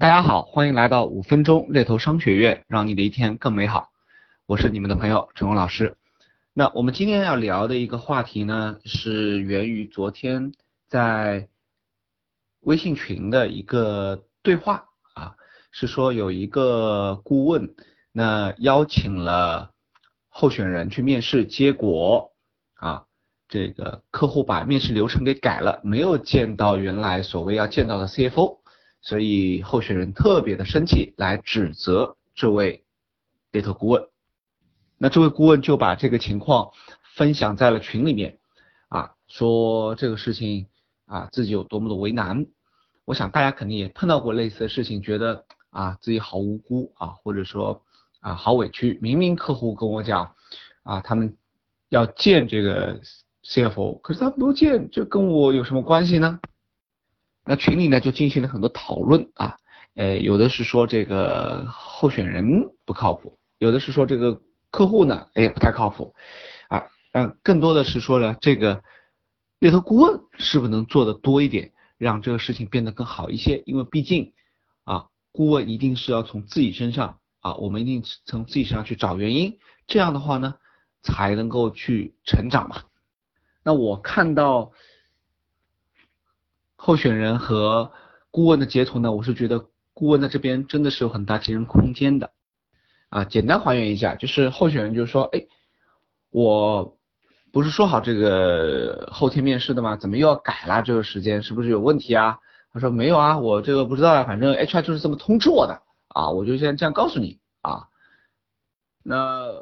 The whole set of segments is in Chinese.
大家好，欢迎来到五分钟猎头商学院，让你的一天更美好。我是你们的朋友陈红老师。那我们今天要聊的一个话题呢，是源于昨天在微信群的一个对话啊，是说有一个顾问，那邀请了候选人去面试，结果啊，这个客户把面试流程给改了，没有见到原来所谓要见到的 CFO。所以候选人特别的生气，来指责这位猎头顾问。那这位顾问就把这个情况分享在了群里面，啊，说这个事情啊自己有多么的为难。我想大家肯定也碰到过类似的事情，觉得啊自己好无辜啊，或者说啊好委屈。明明客户跟我讲啊他们要见这个 CFO，可是他不见，这跟我有什么关系呢？那群里呢就进行了很多讨论啊，呃，有的是说这个候选人不靠谱，有的是说这个客户呢，哎，不太靠谱，啊，嗯，更多的是说呢，这个猎头顾问是不是能做的多一点，让这个事情变得更好一些？因为毕竟啊，顾问一定是要从自己身上啊，我们一定从自己身上去找原因，这样的话呢，才能够去成长嘛。那我看到。候选人和顾问的截图呢，我是觉得顾问的这边真的是有很大提升空间的啊。简单还原一下，就是候选人就说，哎，我不是说好这个后天面试的吗？怎么又要改了？这个时间是不是有问题啊？他说没有啊，我这个不知道啊，反正 HR 就是这么通知我的啊，我就先这样告诉你啊。那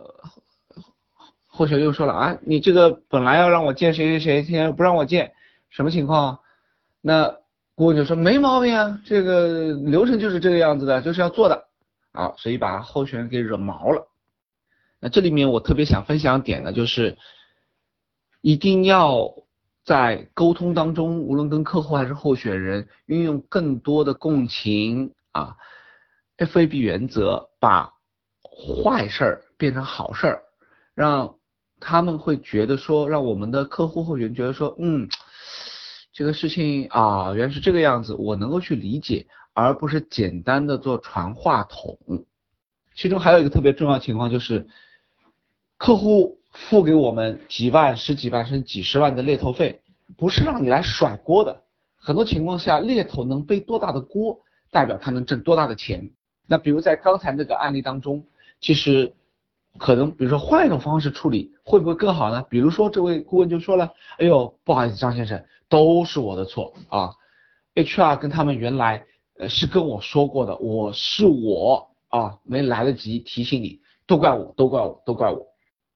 候选人又说了啊，你这个本来要让我见谁谁谁，现在不让我见，什么情况？那顾问就说没毛病啊，这个流程就是这个样子的，就是要做的啊，所以把候选人给惹毛了。那这里面我特别想分享点呢，就是一定要在沟通当中，无论跟客户还是候选人，运用更多的共情啊，FAB 原则，把坏事儿变成好事儿，让他们会觉得说，让我们的客户候选人觉得说，嗯。这个事情啊，原来是这个样子，我能够去理解，而不是简单的做传话筒。其中还有一个特别重要情况就是，客户付给我们几万、十几万甚至几十万的猎头费，不是让你来甩锅的。很多情况下，猎头能背多大的锅，代表他能挣多大的钱。那比如在刚才那个案例当中，其实。可能比如说换一种方式处理会不会更好呢？比如说这位顾问就说了，哎呦不好意思张先生，都是我的错啊，HR 跟他们原来呃是跟我说过的，我是我啊没来得及提醒你，都怪我，都怪我，都怪我。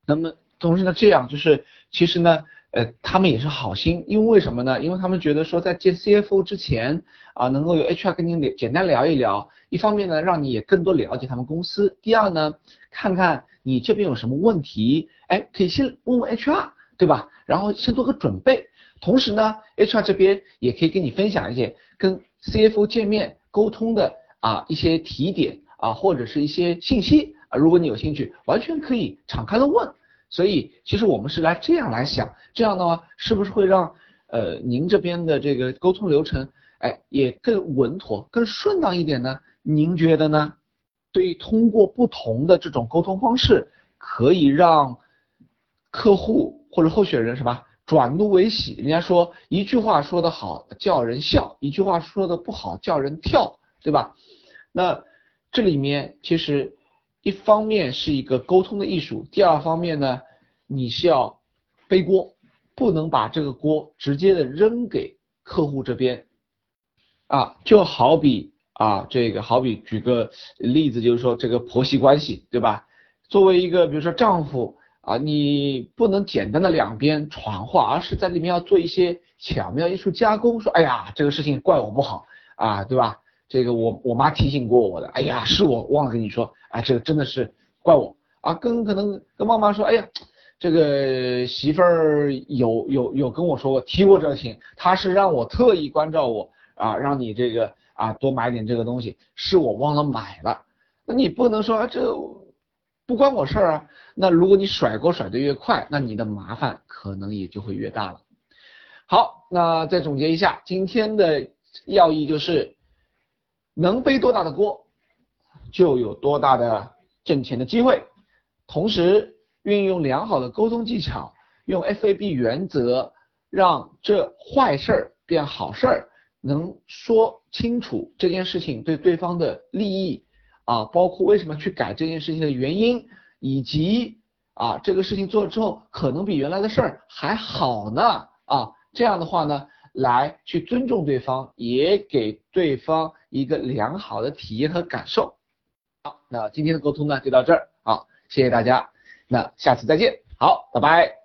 那么同时呢这样就是其实呢呃他们也是好心，因为什么呢？因为他们觉得说在见 CFO 之前啊能够有 HR 跟你简单聊一聊，一方面呢让你也更多了解他们公司，第二呢看看。你这边有什么问题？哎，可以先问问 HR，对吧？然后先做个准备。同时呢，HR 这边也可以跟你分享一些跟 CFO 见面沟通的啊一些提点啊，或者是一些信息啊。如果你有兴趣，完全可以敞开的问。所以其实我们是来这样来想，这样的话是不是会让呃您这边的这个沟通流程哎也更稳妥、更顺当一点呢？您觉得呢？所以通过不同的这种沟通方式，可以让客户或者候选人什么转怒为喜。人家说一句话说得好叫人笑，一句话说的不好叫人跳，对吧？那这里面其实一方面是一个沟通的艺术，第二方面呢，你是要背锅，不能把这个锅直接的扔给客户这边啊，就好比。啊，这个好比举个例子，就是说这个婆媳关系，对吧？作为一个比如说丈夫啊，你不能简单的两边传话，而是在里面要做一些巧妙艺术加工，说哎呀，这个事情怪我不好啊，对吧？这个我我妈提醒过我的，哎呀，是我忘了跟你说，哎，这个真的是怪我啊，跟可能跟妈妈说，哎呀，这个媳妇儿有有有跟我说过，提过这个醒，她是让我特意关照我啊，让你这个。啊，多买点这个东西，是我忘了买了。那你不能说啊，这不关我事儿啊。那如果你甩锅甩得越快，那你的麻烦可能也就会越大了。好，那再总结一下今天的要义就是，能背多大的锅，就有多大的挣钱的机会。同时，运用良好的沟通技巧，用 FAB 原则，让这坏事儿变好事儿，能说清楚这件事情对对方的利益啊，包括为什么去改这件事情的原因，以及啊这个事情做了之后可能比原来的事儿还好呢啊，这样的话呢，来去尊重对方，也给对方一个良好的体验和感受。好，那今天的沟通呢就到这儿啊，谢谢大家。那下次再见，好，拜拜。